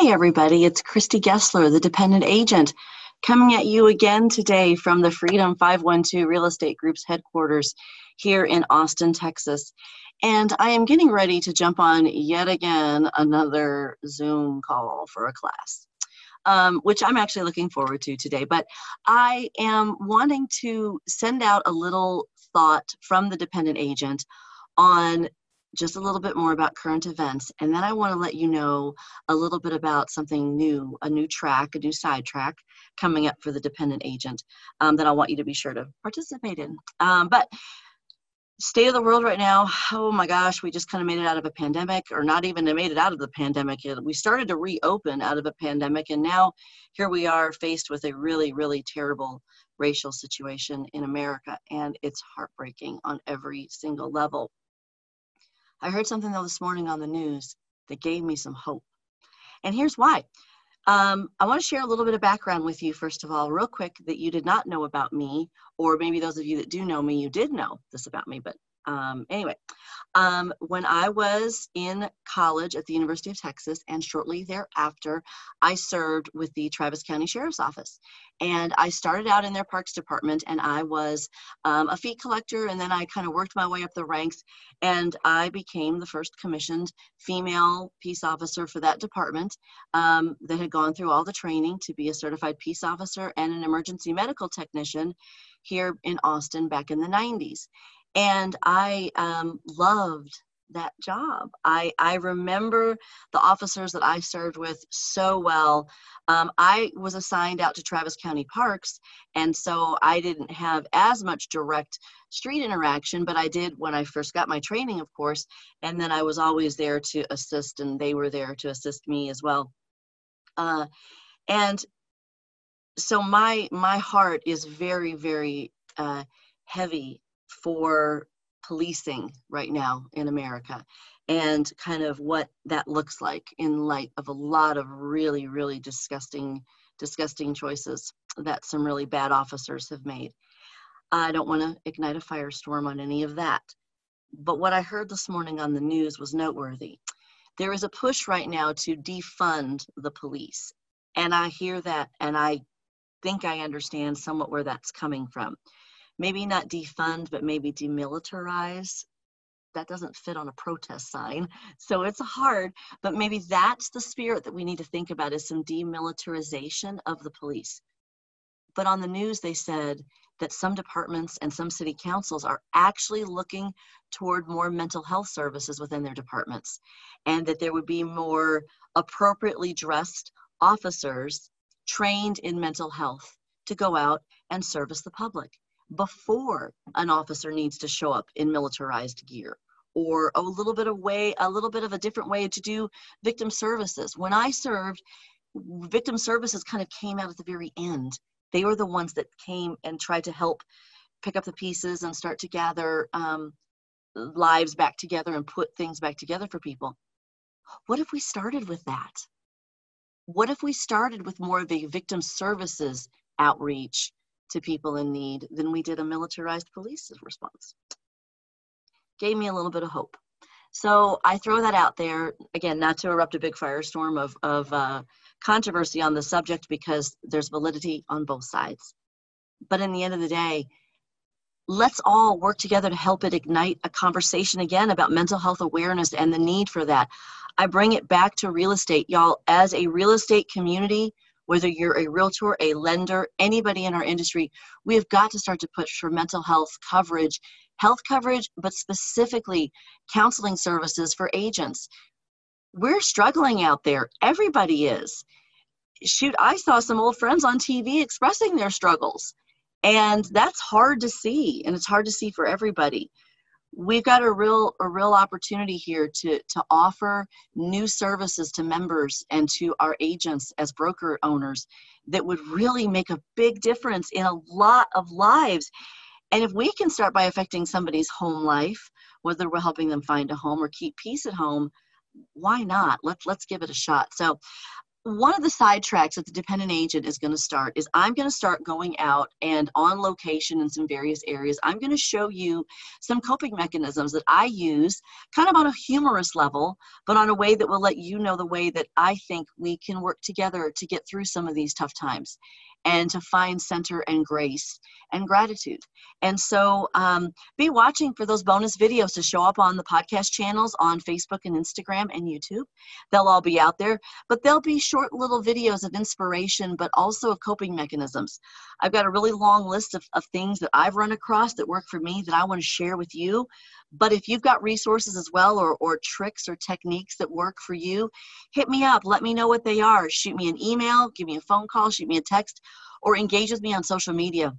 Hey, everybody, it's Christy Gessler, the dependent agent, coming at you again today from the Freedom 512 Real Estate Group's headquarters here in Austin, Texas. And I am getting ready to jump on yet again another Zoom call for a class. Um, which I'm actually looking forward to today. But I am wanting to send out a little thought from the dependent agent on just a little bit more about current events. And then I want to let you know a little bit about something new, a new track, a new side track coming up for the dependent agent um, that I want you to be sure to participate in. Um, but state of the world right now, oh my gosh, we just kind of made it out of a pandemic, or not even made it out of the pandemic. We started to reopen out of a pandemic, and now here we are faced with a really, really terrible racial situation in America, and it's heartbreaking on every single level. I heard something though this morning on the news that gave me some hope. And here's why. Um, I want to share a little bit of background with you, first of all, real quick, that you did not know about me, or maybe those of you that do know me, you did know this about me, but um, anyway, um, when I was in college at the University of Texas, and shortly thereafter, I served with the Travis County Sheriff's Office. And I started out in their Parks Department, and I was um, a fee collector, and then I kind of worked my way up the ranks, and I became the first commissioned female peace officer for that department um, that had gone through all the training to be a certified peace officer and an emergency medical technician here in Austin back in the 90s and I um, loved that job. I, I remember the officers that I served with so well. Um, I was assigned out to Travis County Parks, and so I didn't have as much direct street interaction, but I did when I first got my training, of course, and then I was always there to assist, and they were there to assist me as well. Uh, and so my my heart is very very uh, heavy for policing right now in America and kind of what that looks like in light of a lot of really, really disgusting, disgusting choices that some really bad officers have made. I don't want to ignite a firestorm on any of that. But what I heard this morning on the news was noteworthy. There is a push right now to defund the police. And I hear that and I think I understand somewhat where that's coming from maybe not defund, but maybe demilitarize. That doesn't fit on a protest sign. So it's hard, but maybe that's the spirit that we need to think about is some demilitarization of the police. But on the news, they said that some departments and some city councils are actually looking toward more mental health services within their departments and that there would be more appropriately dressed officers trained in mental health to go out and service the public before an officer needs to show up in militarized gear or a little bit of way a little bit of a different way to do victim services. When i served victim services kind of came out at the very end. They were the ones that came and tried to help pick up the pieces and start to gather um, lives back together and put things back together for people. What if we started with that? What if we started with more of a victim services outreach to people in need than we did a militarized police response. Gave me a little bit of hope. So I throw that out there again, not to erupt a big firestorm of, of uh, controversy on the subject because there's validity on both sides. But in the end of the day, let's all work together to help it ignite a conversation again about mental health awareness and the need for that. I bring it back to real estate. Y'all, as a real estate community, whether you're a realtor, a lender, anybody in our industry, we have got to start to push for mental health coverage, health coverage, but specifically counseling services for agents. We're struggling out there. Everybody is. Shoot, I saw some old friends on TV expressing their struggles. And that's hard to see, and it's hard to see for everybody we've got a real a real opportunity here to to offer new services to members and to our agents as broker owners that would really make a big difference in a lot of lives. And if we can start by affecting somebody's home life whether we're helping them find a home or keep peace at home why not? Let's let's give it a shot. So one of the sidetracks that the dependent agent is going to start is I'm going to start going out and on location in some various areas. I'm going to show you some coping mechanisms that I use kind of on a humorous level, but on a way that will let you know the way that I think we can work together to get through some of these tough times and to find center and grace and gratitude. And so um, be watching for those bonus videos to show up on the podcast channels on Facebook and Instagram and YouTube. They'll all be out there, but they'll be short little videos of inspiration, but also of coping mechanisms. I've got a really long list of, of things that I've run across that work for me that I want to share with you. But if you've got resources as well or, or tricks or techniques that work for you, hit me up. Let me know what they are. Shoot me an email, give me a phone call, shoot me a text, or engage with me on social media.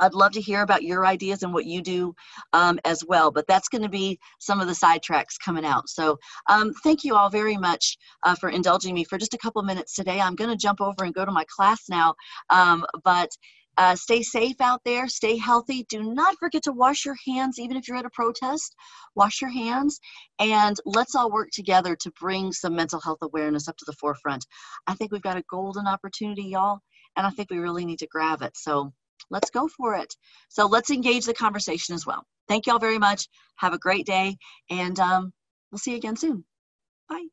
I'd love to hear about your ideas and what you do um, as well. But that's going to be some of the sidetracks coming out. So um, thank you all very much uh, for indulging me for just a couple minutes today. I'm going to jump over and go to my class now. Um, but uh, stay safe out there. Stay healthy. Do not forget to wash your hands, even if you're at a protest. Wash your hands, and let's all work together to bring some mental health awareness up to the forefront. I think we've got a golden opportunity, y'all, and I think we really need to grab it. So let's go for it. So let's engage the conversation as well. Thank you all very much. Have a great day, and um, we'll see you again soon. Bye.